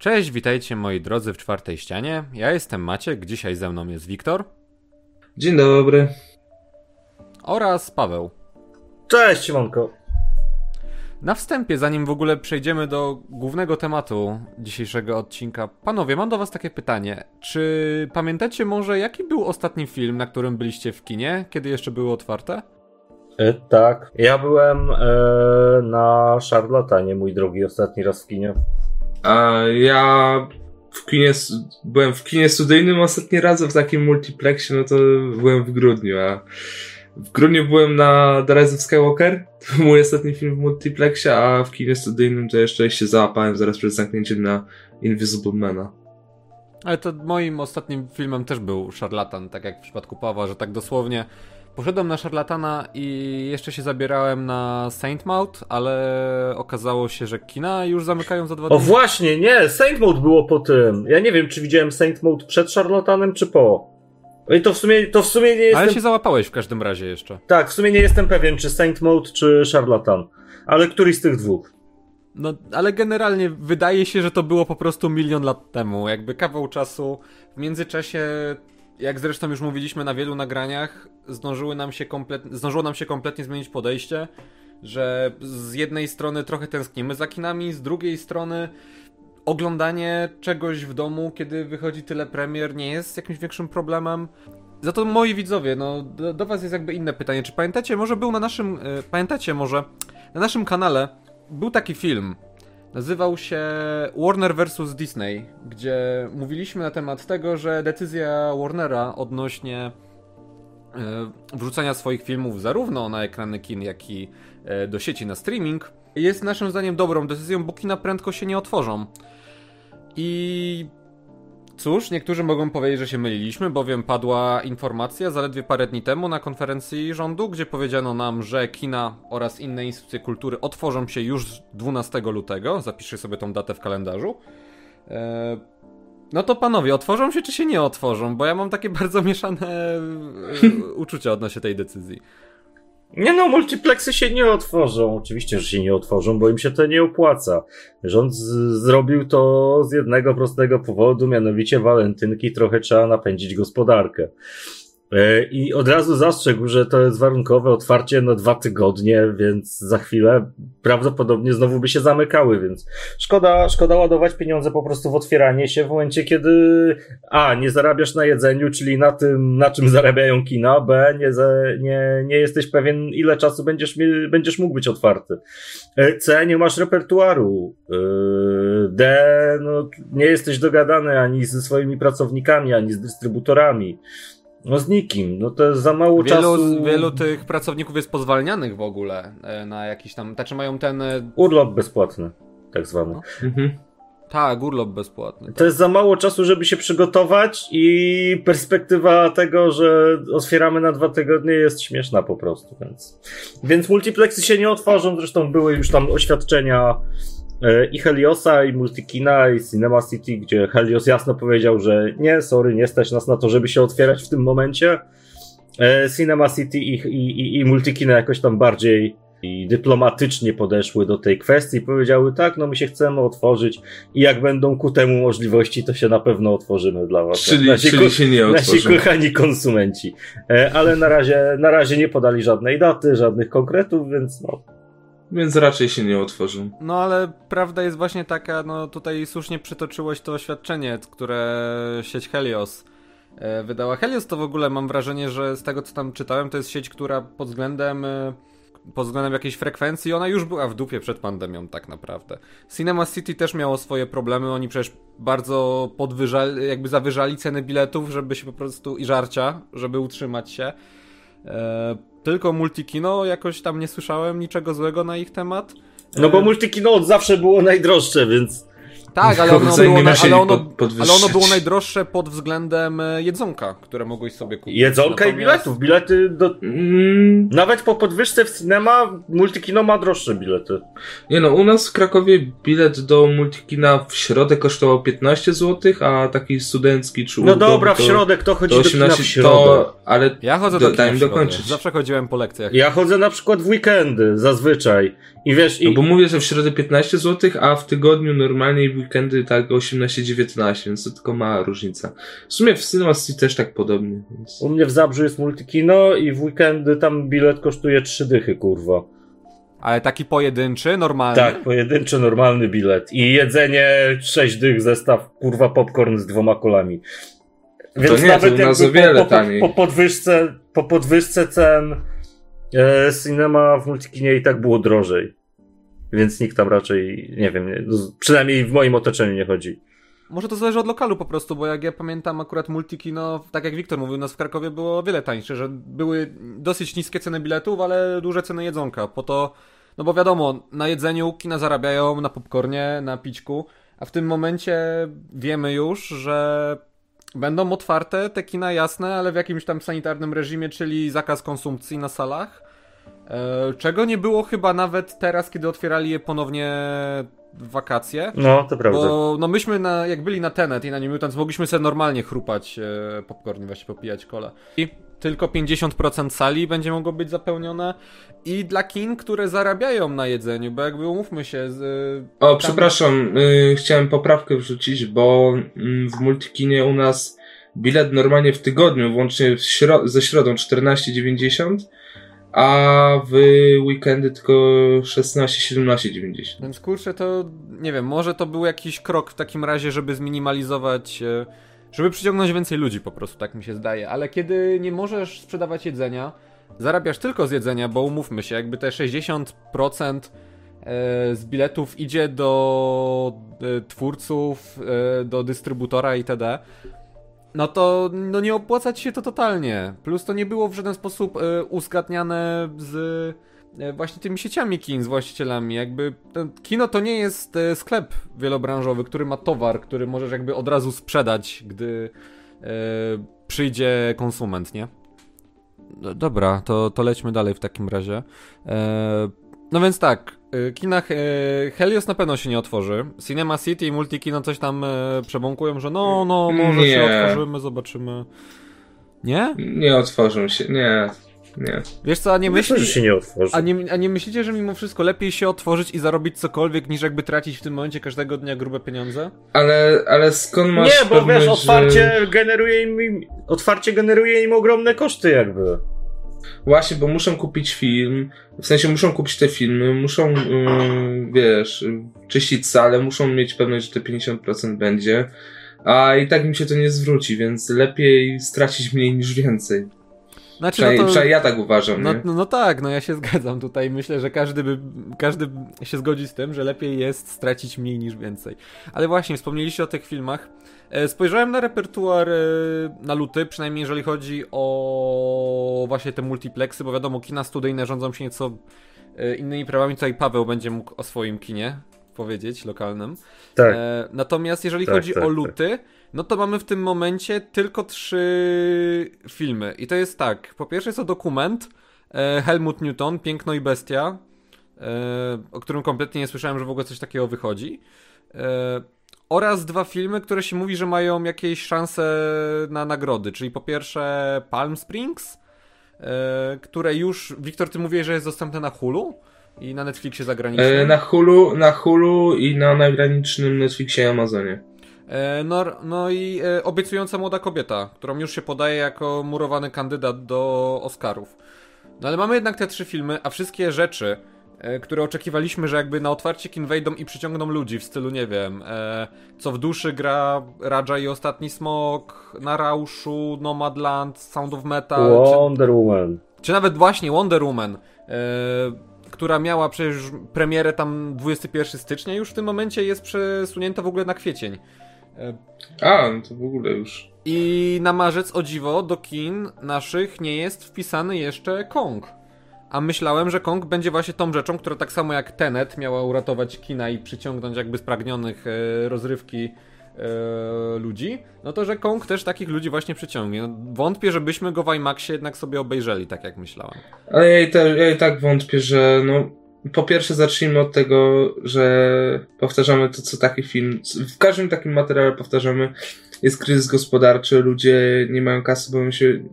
Cześć, witajcie moi drodzy w czwartej ścianie. Ja jestem Maciek, dzisiaj ze mną jest Wiktor. Dzień dobry. Oraz Paweł. Cześć, Simonko. Na wstępie, zanim w ogóle przejdziemy do głównego tematu dzisiejszego odcinka, panowie, mam do was takie pytanie. Czy pamiętacie może, jaki był ostatni film, na którym byliście w kinie, kiedy jeszcze były otwarte? E, tak. Ja byłem e, na Szarlatanie, mój drogi, ostatni raz w kinie. A ja w kinie, byłem w kinie studyjnym ostatni raz, w takim multiplexie, no to byłem w grudniu, a w grudniu byłem na The Rise of Skywalker, to był mój ostatni film w multiplexie, a w kinie studyjnym to jeszcze się załapałem zaraz przed zamknięciem na Invisible Mana. Ale to moim ostatnim filmem też był Szarlatan, tak jak w przypadku Pawła, że tak dosłownie Poszedłem na szarlatana i jeszcze się zabierałem na Saint Maud, ale okazało się, że kina już zamykają za dwa dni. O właśnie, nie, Saint Maud było po tym. Ja nie wiem, czy widziałem Saint Maud przed szarlatanem, czy po. No I to w sumie, to w sumie nie jestem... Ale się załapałeś w każdym razie jeszcze. Tak, w sumie nie jestem pewien, czy Saint Maud, czy szarlatan. Ale któryś z tych dwóch. No, ale generalnie wydaje się, że to było po prostu milion lat temu. Jakby kawał czasu. W międzyczasie jak zresztą już mówiliśmy na wielu nagraniach, zdążyły nam się komplet... zdążyło nam się kompletnie zmienić podejście, że z jednej strony trochę tęsknimy za kinami, z drugiej strony oglądanie czegoś w domu, kiedy wychodzi tyle premier, nie jest jakimś większym problemem. Za to moi widzowie, no do, do was jest jakby inne pytanie. Czy pamiętacie, może był na naszym, y, pamiętacie może, na naszym kanale był taki film, Nazywał się Warner vs. Disney, gdzie mówiliśmy na temat tego, że decyzja Warnera odnośnie e, wrzucania swoich filmów zarówno na ekrany kin, jak i e, do sieci na streaming jest naszym zdaniem dobrą decyzją, bo kina prędko się nie otworzą. I Cóż, niektórzy mogą powiedzieć, że się myliliśmy, bowiem padła informacja zaledwie parę dni temu na konferencji rządu, gdzie powiedziano nam, że kina oraz inne instytucje kultury otworzą się już 12 lutego. Zapiszę sobie tą datę w kalendarzu. Eee, no to panowie, otworzą się czy się nie otworzą? Bo ja mam takie bardzo mieszane e, uczucia odnośnie tej decyzji. Nie no, multiplexy się nie otworzą. Oczywiście, że się nie otworzą, bo im się to nie opłaca. Rząd zrobił to z jednego prostego powodu, mianowicie walentynki trochę trzeba napędzić gospodarkę. E, I od razu zastrzegł, że to jest warunkowe otwarcie na dwa tygodnie, więc za chwilę prawdopodobnie znowu by się zamykały, więc szkoda, szkoda ładować pieniądze po prostu w otwieranie się w momencie, kiedy A, nie zarabiasz na jedzeniu, czyli na tym, na czym zarabiają kina, B, nie, nie, nie jesteś pewien, ile czasu będziesz, będziesz mógł być otwarty. E, C, nie masz repertuaru. E, D, no, nie jesteś dogadany ani ze swoimi pracownikami, ani z dystrybutorami. No z nikim, no to jest za mało wielu, czasu. Wielu tych pracowników jest pozwalnianych w ogóle e, na jakiś tam, znaczy mają ten... E, urlop bezpłatny, tak zwany. No. Mhm. Tak, urlop bezpłatny. Tak. To jest za mało czasu, żeby się przygotować i perspektywa tego, że otwieramy na dwa tygodnie jest śmieszna po prostu, więc... Więc multiplexy się nie otworzą, zresztą były już tam oświadczenia i Heliosa, i Multikina, i Cinema City, gdzie Helios jasno powiedział, że nie, sorry, nie stać nas na to, żeby się otwierać w tym momencie. E, Cinema City i, i, i Multikina jakoś tam bardziej i dyplomatycznie podeszły do tej kwestii i powiedziały tak, no my się chcemy otworzyć i jak będą ku temu możliwości, to się na pewno otworzymy dla was. Czyli, nasi, czyli się nie otworzymy. Nasi kochani konsumenci. E, ale na razie, na razie nie podali żadnej daty, żadnych konkretów, więc no, więc raczej się nie otworzą. No ale prawda jest właśnie taka, no tutaj słusznie przytoczyłeś to oświadczenie, które sieć Helios e, wydała. Helios to w ogóle mam wrażenie, że z tego co tam czytałem, to jest sieć, która pod względem e, pod względem jakiejś frekwencji, ona już była w dupie przed pandemią tak naprawdę. Cinema City też miało swoje problemy, oni przecież bardzo podwyżali, jakby zawyżali ceny biletów, żeby się po prostu, i żarcia, żeby utrzymać się. Tylko multikino, jakoś tam nie słyszałem niczego złego na ich temat. No bo e, multikino od zawsze było najdroższe, więc tak, ale ono, było, na, ale, ono, ale ono było najdroższe pod względem e, jedzonka, które mogłeś sobie kupić. Jedzonka Natomiast... i biletów. Bilety do... Mm. Nawet po podwyżce w cinema Multikino ma droższe bilety. Nie no, u nas w Krakowie bilet do Multikina w środę kosztował 15 zł, a taki studencki czy No dobra, w środę, kto chodzi 18, do kina w środę? To, ale Ja chodzę Do- do, daj mi dokończyć. Zawsze chodziłem po lekcjach. Ja chodzę na przykład w weekendy, zazwyczaj. I wiesz, no i, bo mówię, że w środę 15 zł, a w tygodniu normalnie i w weekendy tak 18-19, więc to tylko mała różnica. W sumie w Cinema City też tak podobnie. Więc... u mnie w Zabrzu jest multikino i w weekendy tam bilet kosztuje trzy dychy, kurwa. Ale taki pojedynczy, normalny. Tak, pojedynczy, normalny bilet. I jedzenie sześć dych, zestaw, kurwa, popcorn z dwoma kolami. Więc nie, nawet to jakby wiele po, po, po, podwyżce, po podwyżce cen e, cinema w multikinie i tak było drożej. Więc nikt tam raczej, nie wiem, nie, przynajmniej w moim otoczeniu nie chodzi. Może to zależy od lokalu po prostu, bo jak ja pamiętam akurat multikino, tak jak Wiktor mówił, u nas w Krakowie było o wiele tańsze, że były dosyć niskie ceny biletów, ale duże ceny jedzonka. Po to, no bo wiadomo, na jedzeniu kina zarabiają, na popcornie, na pićku, a w tym momencie wiemy już, że będą otwarte te kina jasne, ale w jakimś tam sanitarnym reżimie, czyli zakaz konsumpcji na salach. E, Czego nie było chyba nawet teraz, kiedy otwierali je ponownie wakacje. No, to prawda. Bo no myśmy na, jak byli na Tenet i na New Mutants, mogliśmy sobie normalnie chrupać e, popcorn, właśnie popijać kole. I tylko 50% sali będzie mogło być zapełnione i dla kin, które zarabiają na jedzeniu, bo jakby umówmy się z... e, O, tam- przepraszam, y, chciałem poprawkę wrzucić, bo mm, w Multikinie u nas bilet normalnie w tygodniu, włącznie w śro- ze środą 14,90, a w weekendy tylko 16-17,90. Więc kurczę, to nie wiem, może to był jakiś krok w takim razie, żeby zminimalizować, e, żeby przyciągnąć więcej ludzi po prostu, tak mi się zdaje. Ale kiedy nie możesz sprzedawać jedzenia, zarabiasz tylko z jedzenia, bo umówmy się, jakby te 60% e, z biletów idzie do e, twórców, do dystrybutora itd., no to no nie opłaca ci się to totalnie. Plus to nie było w żaden sposób e, uzgadniane z e, właśnie tymi sieciami kin, z właścicielami. Jakby ten, kino to nie jest e, sklep wielobranżowy, który ma towar, który możesz jakby od razu sprzedać, gdy przyjdzie konsument, nie? No, dobra, to, to lećmy dalej w takim razie. No więc tak, kinach e, Helios na pewno się nie otworzy. Cinema City i Multikino coś tam e, przebąkują, że no, no, może się Nie. otworzymy, zobaczymy. Nie? Nie otworzą się, nie, nie. Wiesz co, a nie się nie otworzy. A nie, a nie myślicie, że mimo wszystko lepiej się otworzyć i zarobić cokolwiek, niż jakby tracić w tym momencie każdego dnia grube pieniądze? Ale, ale skąd masz Nie, bo wiesz, pewność, otwarcie Że... generuje im, otwarcie generuje im ogromne koszty jakby. Właśnie, bo muszą kupić film, w sensie muszą kupić te filmy, muszą, yy, wiesz, czyścić salę, muszą mieć pewność, że te 50% będzie, a i tak im się to nie zwróci, więc lepiej stracić mniej niż więcej. Znaczy, Przynajmniej, no to... przynajmniej ja tak uważam, No, nie? no, no tak, no ja się zgadzam tutaj. Myślę, że każdy by, każdy się zgodzi z tym, że lepiej jest stracić mniej niż więcej. Ale właśnie, wspomnieliście o tych filmach. E, Spojrzałem na repertuar e, na luty, przynajmniej jeżeli chodzi o właśnie te multiplexy, bo wiadomo, kina studyjne rządzą się nieco e, innymi prawami. Tutaj Paweł będzie mógł o swoim kinie powiedzieć, lokalnym. Tak. Natomiast jeżeli Tak, chodzi tak, o tak. No to mamy w tym momencie tylko trzy filmy. I to jest tak. Po pierwsze jest to dokument e, Helmut Newton, Piękno i Bestia, e, o którym kompletnie nie słyszałem, że w ogóle coś takiego wychodzi. E, oraz dwa filmy, które się mówi, że mają jakieś szanse na nagrody. Czyli po pierwsze Palm Springs, które już, Wiktor, ty mówiłeś, że jest dostępne na Hulu i na Netflixie zagranicznym. Na Hulu, na Hulu i na najgranicznym Netflixie i Amazonie. No, no i e, obiecująca młoda kobieta, którą już się podaje jako murowany kandydat do Oscarów. No ale mamy jednak te trzy filmy, a wszystkie rzeczy, e, które oczekiwaliśmy, że jakby na otwarcie kin wejdą i przyciągną ludzi w stylu, nie wiem, e, co w duszy gra Raja i Ostatni Smok, Na Rauszu, Nomadland, Sound of Metal, czy, Wonder Woman. czy nawet właśnie Wonder Woman, e, która miała przecież premierę tam 21 stycznia, już w tym momencie jest przesunięta w ogóle na kwiecień. E, A, no to w ogóle już. I na marzec, o dziwo, do kin naszych nie jest wpisany jeszcze Kong. A myślałem, że Kong będzie właśnie tą rzeczą, która tak samo jak Tenet miała uratować kina i przyciągnąć jakby spragnionych e, rozrywki e, ludzi, no to że Kong też takich ludzi właśnie przyciągnie. No, wątpię, żebyśmy go w IMAXie jednak sobie obejrzeli, tak jak myślałem. Ale ja i, te, ja i tak wątpię, że no. Po pierwsze, zacznijmy od tego, że powtarzamy to, co taki film. W każdym takim materiale powtarzamy. Jest kryzys gospodarczy, ludzie nie mają kasy, boją się.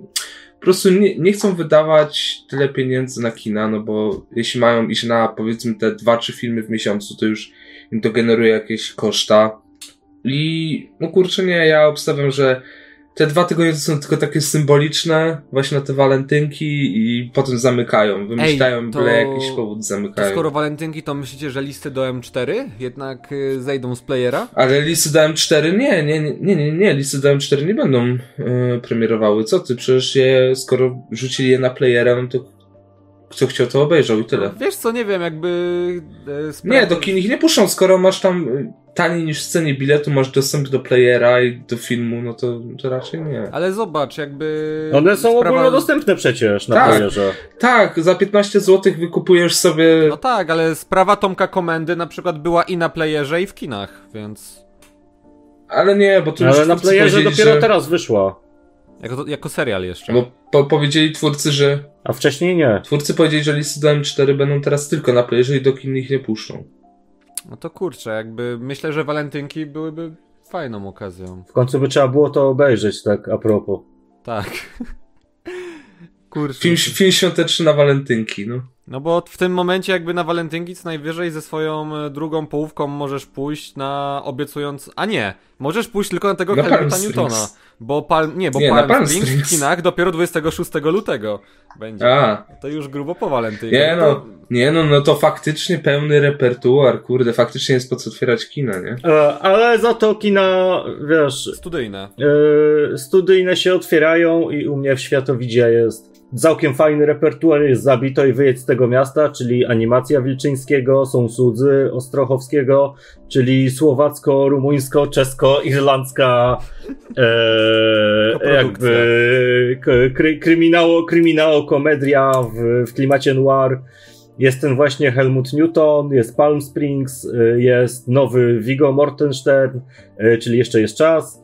po prostu nie, nie chcą wydawać tyle pieniędzy na kina, no bo jeśli mają iść na powiedzmy te dwa, trzy filmy w miesiącu, to już im to generuje jakieś koszta. I no kurczę nie, ja obstawiam, że te dwa tygodnie to są tylko takie symboliczne, właśnie na te walentynki i potem zamykają. Wymyślają Ej, to- byle jakiś powód To zamykają. skoro walentynki, to myślicie, że listy do M4 jednak y, zejdą z playera? Ale listy do M4 nie, nie, nie, nie, nie, nie, listy do M4 nie będą e, premierowały. Co ty? Przecież je, skoro rzucili je na playera, no to kto chciał to obejrzał i tyle. Wiesz co, nie wiem, jakby... y, spra- Nie, do kin ich nie puszczą, skoro masz tam y, taniej niż w cenie biletu, masz dostęp do playera i do filmu, no to, to raczej nie. Ale zobacz, jakby... One są sprawa- ogólnodostępne przecież na Tak. playerze. Tak, za 15 zł wykupujesz sobie... No tak, ale sprawa Tomka Komendy na przykład była i na playerze, i w kinach, więc... Ale nie, bo tu już Ale na playerze dopiero że... teraz wyszła. Jako, jako serial jeszcze. Bo po, powiedzieli twórcy, że... A wcześniej nie. Twórcy powiedzieli, że listy do M4 będą teraz tylko na playerze i do kin ich nie puszczą. No to kurczę, jakby myślę, że walentynki byłyby fajną okazją. W końcu by trzeba było to obejrzeć, tak a propos. Tak. Kurczę. Film, film świąteczny na walentynki, no. No bo w tym momencie jakby na walentynki co najwyżej ze swoją e, drugą połówką możesz pójść na obiecując... A nie, możesz pójść tylko na tego Na Helmuta Palm Newtona. Bo Palm... Nie, bo Nie, na Palm, Palm Springs w kinach dopiero 26 lutego będzie. A, To już grubo po walentynkach. nie no, nie no, no to faktycznie pełny repertuar, kurde, faktycznie jest po co otwierać kina, nie? E, ale za to kina, wiesz, Studyjne. e, studyjne się otwierają i u mnie w Światowidzie jest całkiem fajny repertuar, jest Zabito i Wyjedź z tego miasta, czyli animacja Wilczyńskiego, są Cudzy Ostrochowskiego, czyli słowacko-rumuńsko-czesko-irlandzka e, Koprodukcja. jakby k- kry, kryminało, kryminało komedia w, w klimacie noir. Jest ten właśnie Helmut Newton, jest Palm Springs, y, jest nowy Viggo Mortenstern, y, czyli jeszcze jest czas,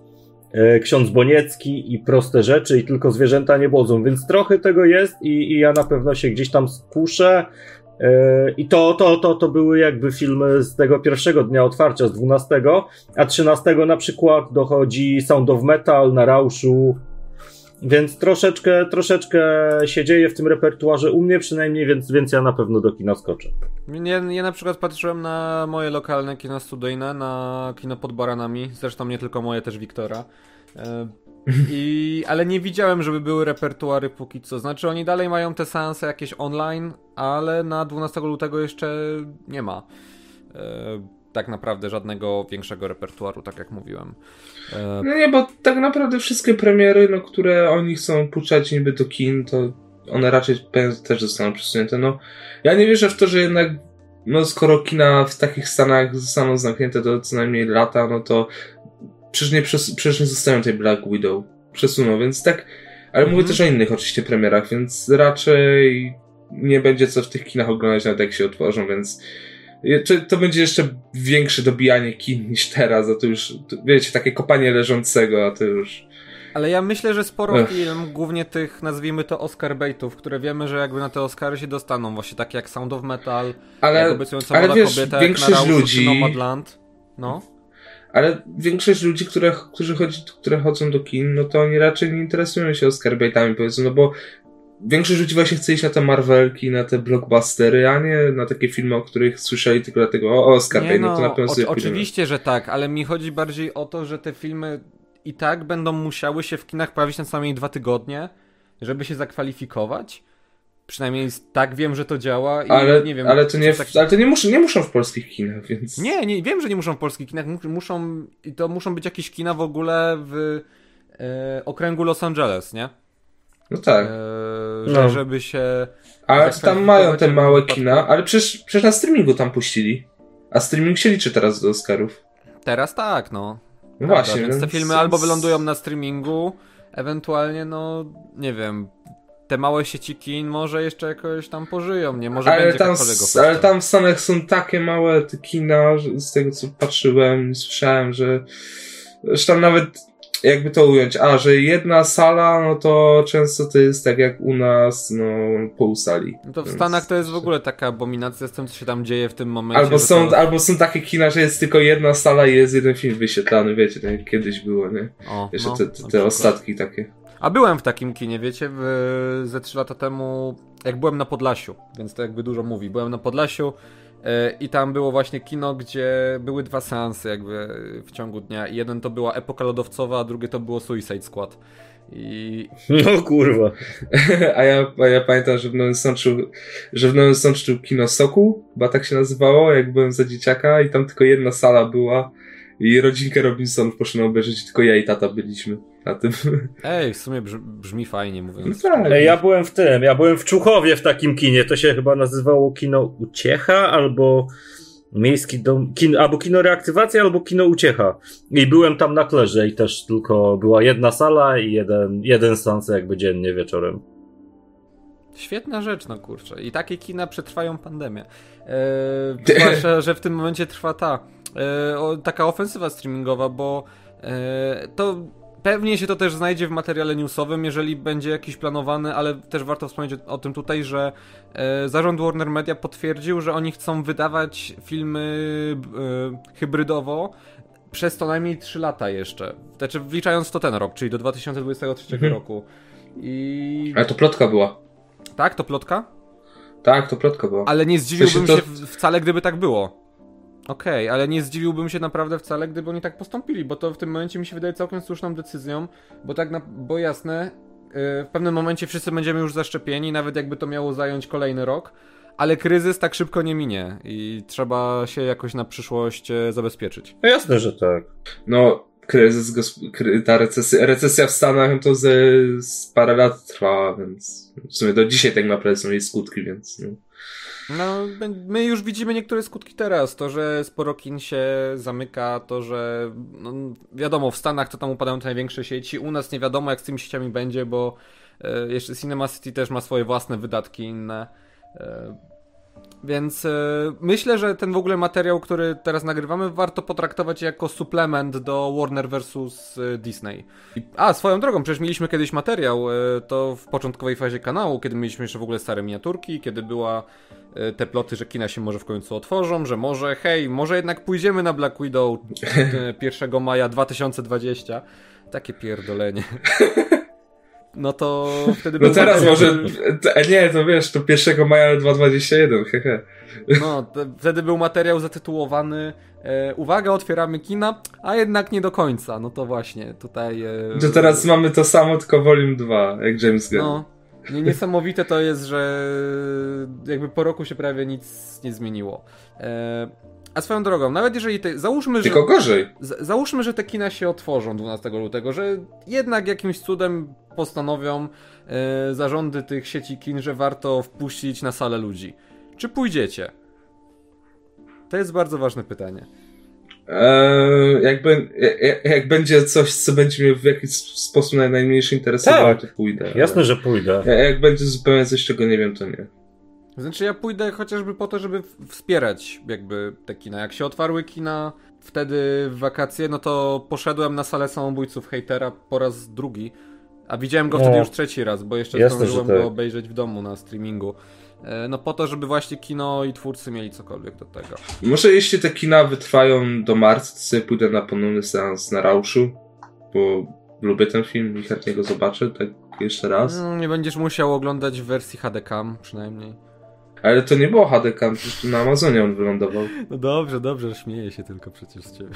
ksiądz Boniecki i proste rzeczy i tylko zwierzęta nie błodzą, więc trochę tego jest i, i ja na pewno się gdzieś tam skuszę. Y, I to, to, to, to były jakby filmy z tego pierwszego dnia otwarcia, z 12, a 13 na przykład dochodzi Sound of Metal na Rauszu, więc troszeczkę, troszeczkę się dzieje w tym repertuarze u mnie przynajmniej, więc, więc ja na pewno do kina skoczę. Ja, ja na przykład patrzyłem na moje lokalne kino studyjne, na kino pod baranami, zresztą nie tylko moje, też Wiktora. E, I, ale nie widziałem, żeby były repertuary póki co. Znaczy oni dalej mają te seanse jakieś online, ale na 12 lutego jeszcze nie ma. Tak naprawdę żadnego większego repertuaru, tak jak mówiłem. E, No nie, bo tak naprawdę wszystkie premiery, no, które oni chcą puszczać niby do kin, to one raczej też zostaną przesunięte. No, ja nie wierzę w to, że jednak, no skoro kina w takich stanach zostaną zamknięte do co najmniej lata, no to przecież nie, przecież nie zostają tej Black Widow. Przesuną, więc tak, ale mówię Mhm. też o innych oczywiście premierach, więc raczej nie będzie co w tych kinach oglądać nawet jak się otworzą, więc to będzie jeszcze większe dobijanie kin niż teraz, a to już, to, wiecie, takie kopanie leżącego, a to już... Ale ja myślę, że sporo Ech. film, głównie tych, nazwijmy to Oscar baitów, które wiemy, że jakby na te Oscary się dostaną, właśnie takie jak Sound of Metal, jak Ale, obiecująca ale wiesz, kobieta, jak na większość ludzi- Nomadland. No. ale większość ludzi, które, którzy chodzi, które chodzą do kin, no to oni raczej nie interesują się Oscar baitami, powiedzmy, no bo większość ludzi właśnie chce iść na te Marvelki, na te blockbustery, a nie na takie filmy, o których słyszeli tylko dlatego, o Oscar bait, no, to na pewno o, sobie oczywiście, że tak, ale mi chodzi bardziej o to, że te filmy i tak będą musiały się w kinach pojawić na co najmniej dwa tygodnie, żeby się zakwalifikować. Przynajmniej tak wiem, że to działa i Ale, nie wiem. ale to nie, tak... ale to nie muszą, nie muszą w polskich kinach, więc... Nie, nie, wiem, że nie muszą w polskich kinach, mus- muszą, i to muszą być jakieś kina w ogóle w e, okręgu Los Angeles, nie? No tak. E, No. żeby się... Ale tam mają te małe kina, ale przecież, przecież na streamingu tam puścili. A streaming się liczy teraz do Oscarów. Teraz tak, no. No właśnie, więc te filmy albo wylądują na streamingu, ewentualnie, no, nie wiem, te małe sieci kin może jeszcze jakoś tam pożyją, nie? Może Ale będzie tam, s- ale tam w Stanach są takie małe te kina, że z tego co patrzyłem i słyszałem, że, że tam nawet jakby to ująć, a że jedna sala, no to często to jest tak jak u nas, no pół sali. No to w Stanach to jest w ogóle taka abominacja z tym, co się tam dzieje w tym momencie. Albo są, to... albo są takie kina, że jest tylko jedna sala i jest jeden film wyświetlany, wiecie, tak jak kiedyś było, nie? O, Jeszcze no, te, te, te ostatki takie. A byłem w takim kinie, wiecie, w, ze 3 lata temu, jak byłem na Podlasiu, więc to jakby dużo mówi. Byłem na Podlasiu i tam było właśnie kino, gdzie były dwa seansy jakby w ciągu dnia. Jeden to była epoka lodowcowa, a drugie to było Suicide Squad. I... No kurwa. a, ja, a ja pamiętam, że w Nowym Sączu, że w Nowym Sączu kino Soku, chyba tak się nazywało, jak byłem za dzieciaka i tam tylko jedna sala była i rodzinkę Robinsonów poszedłem obejrzeć, tylko ja i tata byliśmy na tym. Ej, w sumie brzmi, brzmi fajnie mówiąc. No tak. Ej, ja byłem w tym, ja byłem w Czuchowie w takim kinie, to się chyba nazywało kino Uciecha albo Miejski dom, kin, albo kino reaktywacja, albo kino uciecha. I byłem tam na klerze i też tylko była jedna sala i jeden, jeden seans jakby dziennie wieczorem. Świetna rzecz, no kurczę. I takie kina przetrwają pandemię. Eee, zwłaszcza, że w tym momencie trwa ta e, o, taka ofensywa streamingowa, bo e, to pewnie się to też znajdzie w materiale newsowym, jeżeli będzie jakiś planowany, ale też warto wspomnieć o, o tym tutaj, że e, zarząd Warner Media potwierdził, że oni chcą wydawać filmy e, hybrydowo przez to najmniej 3 lata jeszcze. Znaczy wliczając to ten rok, czyli do 2023 mhm. roku. I... Ale to plotka była. Tak, to plotka? Tak, to plotka była. Ale nie zdziwiłbym to... się wcale, gdyby tak było. Okej, okay, ale nie zdziwiłbym się naprawdę wcale, gdyby oni tak postąpili, bo to w tym momencie mi się wydaje całkiem słuszną decyzją, bo tak, na, bo jasne, yy, w pewnym momencie wszyscy będziemy już zaszczepieni, nawet jakby to miało zająć kolejny rok, ale kryzys tak szybko nie minie i trzeba się jakoś na przyszłość e, zabezpieczyć. No jasne, że tak. No, kryzys, ta recesja, recesja w Stanach to ze, z parę lat trwa, więc w sumie do dzisiaj tak naprawdę są jej skutki, więc... No. No, my już widzimy niektóre skutki teraz. To, że sporo kin się zamyka, to, że no, wiadomo, w Stanach to tam upadają te największe sieci. U nas nie wiadomo, jak z tymi sieciami będzie, bo e, jeszcze Cinema City też ma swoje własne wydatki inne. E, więc e, myślę, że ten w ogóle materiał, który teraz nagrywamy, warto potraktować jako suplement do Warner vs e, Disney. A, swoją drogą, przecież mieliśmy kiedyś materiał, e, to w początkowej fazie kanału, kiedy mieliśmy jeszcze w ogóle stare miniaturki, kiedy była te ploty, że kina się może w końcu otworzą, że może, hej, może jednak pójdziemy na Black Widow 1 e, maja 2020. Takie pierdolenie. no to wtedy No teraz może, nie, to wiesz, to 1 maja 2021, hehe. No, wtedy był materiał zatytułowany e, Uwaga, otwieramy kina, a jednak nie do końca. No to właśnie, tutaj... E, to teraz mamy to samo, tylko Volume 2, jak James Gunn. No, niesamowite to jest, że jakby po roku się prawie nic nie zmieniło. E, a swoją drogą, nawet jeżeli te, załóżmy, że. Tylko gorzej. Z, załóżmy, że te kina się otworzą 12 lutego, że jednak jakimś cudem postanowią e, zarządy tych sieci kin, że warto wpuścić na salę ludzi. Czy pójdziecie? To jest bardzo ważne pytanie. Eee, jakby, jak, jak, będzie coś, co będzie mnie w jakiś sposób najmniejszy interesowało, tak. to pójdę. Jasne, że pójdę. Jak będzie zupełnie coś, czego nie wiem, to nie. Znaczy ja pójdę chociażby po to, żeby wspierać jakby te kina. Jak się otwarły kina wtedy w wakacje, no to poszedłem na salę samobójców hejtera po raz drugi. A widziałem go no. wtedy już trzeci raz, bo jeszcze Jasne, zdążyłem tak. go obejrzeć w domu na streamingu. E, no po to, żeby właśnie kino i twórcy mieli cokolwiek do tego. Może jeśli te kina wytrwają do marca, to sobie pójdę na ponowny seans na Rauszu, bo lubię ten film i chętnie go zobaczę tak jeszcze raz. No, nie będziesz musiał oglądać w wersji HDCam przynajmniej. Ale to nie było HDCam, na Amazonie on wylądował. No dobrze, dobrze, śmieję się tylko przecież z ciebie.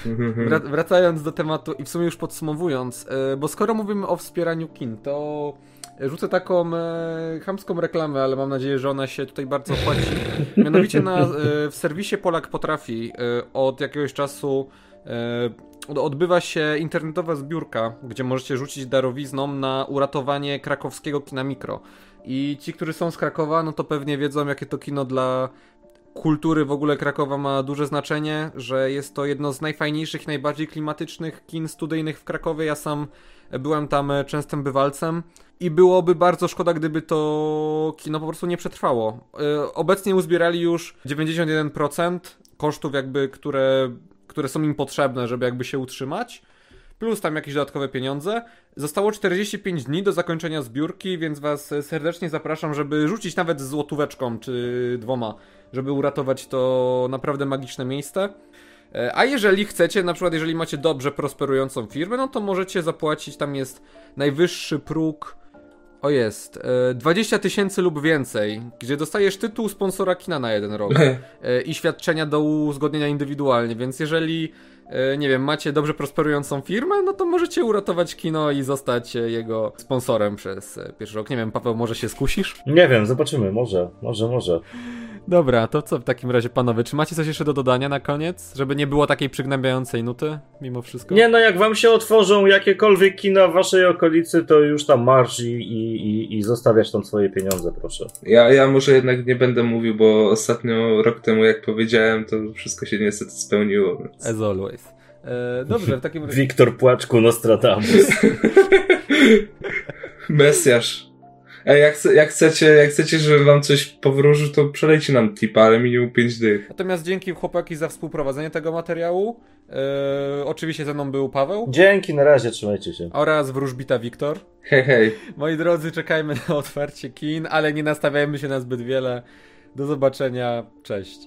Wra- wracając do tematu i w sumie już podsumowując, e, bo skoro mówimy o wspieraniu kin, to rzucę taką e, chamską reklamę, ale mam nadzieję, że ona się tutaj bardzo opłaci. Mianowicie na, e, w serwisie Polak Potrafi e, od jakiegoś czasu odbywa się internetowa zbiórka, gdzie możecie rzucić darowizną na uratowanie krakowskiego kina mikro. I ci, którzy są z Krakowa, no to pewnie wiedzą, jakie to kino dla kultury w ogóle Krakowa ma duże znaczenie, że jest to jedno z najfajniejszych najbardziej klimatycznych kin studyjnych w Krakowie. Ja sam byłem tam częstym bywalcem i byłoby bardzo szkoda, gdyby to kino po prostu nie przetrwało. E, obecnie uzbierali już 91% kosztów jakby, które, które są im potrzebne, żeby jakby się utrzymać plus tam jakieś dodatkowe pieniądze. Zostało 45 dni do zakończenia zbiórki, więc Was serdecznie zapraszam, żeby rzucić nawet złotóweczką czy dwoma, żeby uratować to naprawdę magiczne miejsce. E, A jeżeli chcecie, na przykład jeżeli macie dobrze prosperującą firmę, no to możecie zapłacić, tam jest najwyższy próg, o jest, e, 20 tysięcy lub więcej, gdzie dostajesz tytuł sponsora kina na jeden rok e, i świadczenia do uzgodnienia indywidualnie, więc jeżeli, e, nie wiem, macie dobrze prosperującą firmę, no to możecie uratować kino i zostać e, jego sponsorem przez e, pierwszy rok. Nie wiem, Paweł, może się skusisz? Nie wiem, zobaczymy, może, może, może. Dobra, to co w takim razie, panowie? Czy macie coś jeszcze do dodania na koniec? Żeby nie było takiej przygnębiającej nuty, mimo wszystko? Nie no, jak wam się otworzą jakiekolwiek kina w waszej okolicy, to już tam marsz i, i, i, zostawiać tam swoje pieniądze, proszę. Ja, ja może jednak nie będę mówił, bo ostatnio rok temu, jak powiedziałem, to wszystko się niestety spełniło. Więc... As always. E, dobrze, w takim razie... Wiktor Płaczku Nostradamus. Mesjasz. Ej, jak, jak, chcecie, jak chcecie, żeby wam coś powróżył, to przelejcie nam tipa, ale minimum 5 dych. Natomiast dzięki chłopaki za współprowadzenie tego materiału. E, oczywiście ze mną był Paweł Dzięki, na razie, trzymajcie się. oraz wróżbita Wiktor. Hej, hej. Moi drodzy, czekajmy na otwarcie kin, ale nie nastawiajmy się na zbyt wiele. Do zobaczenia, cześć.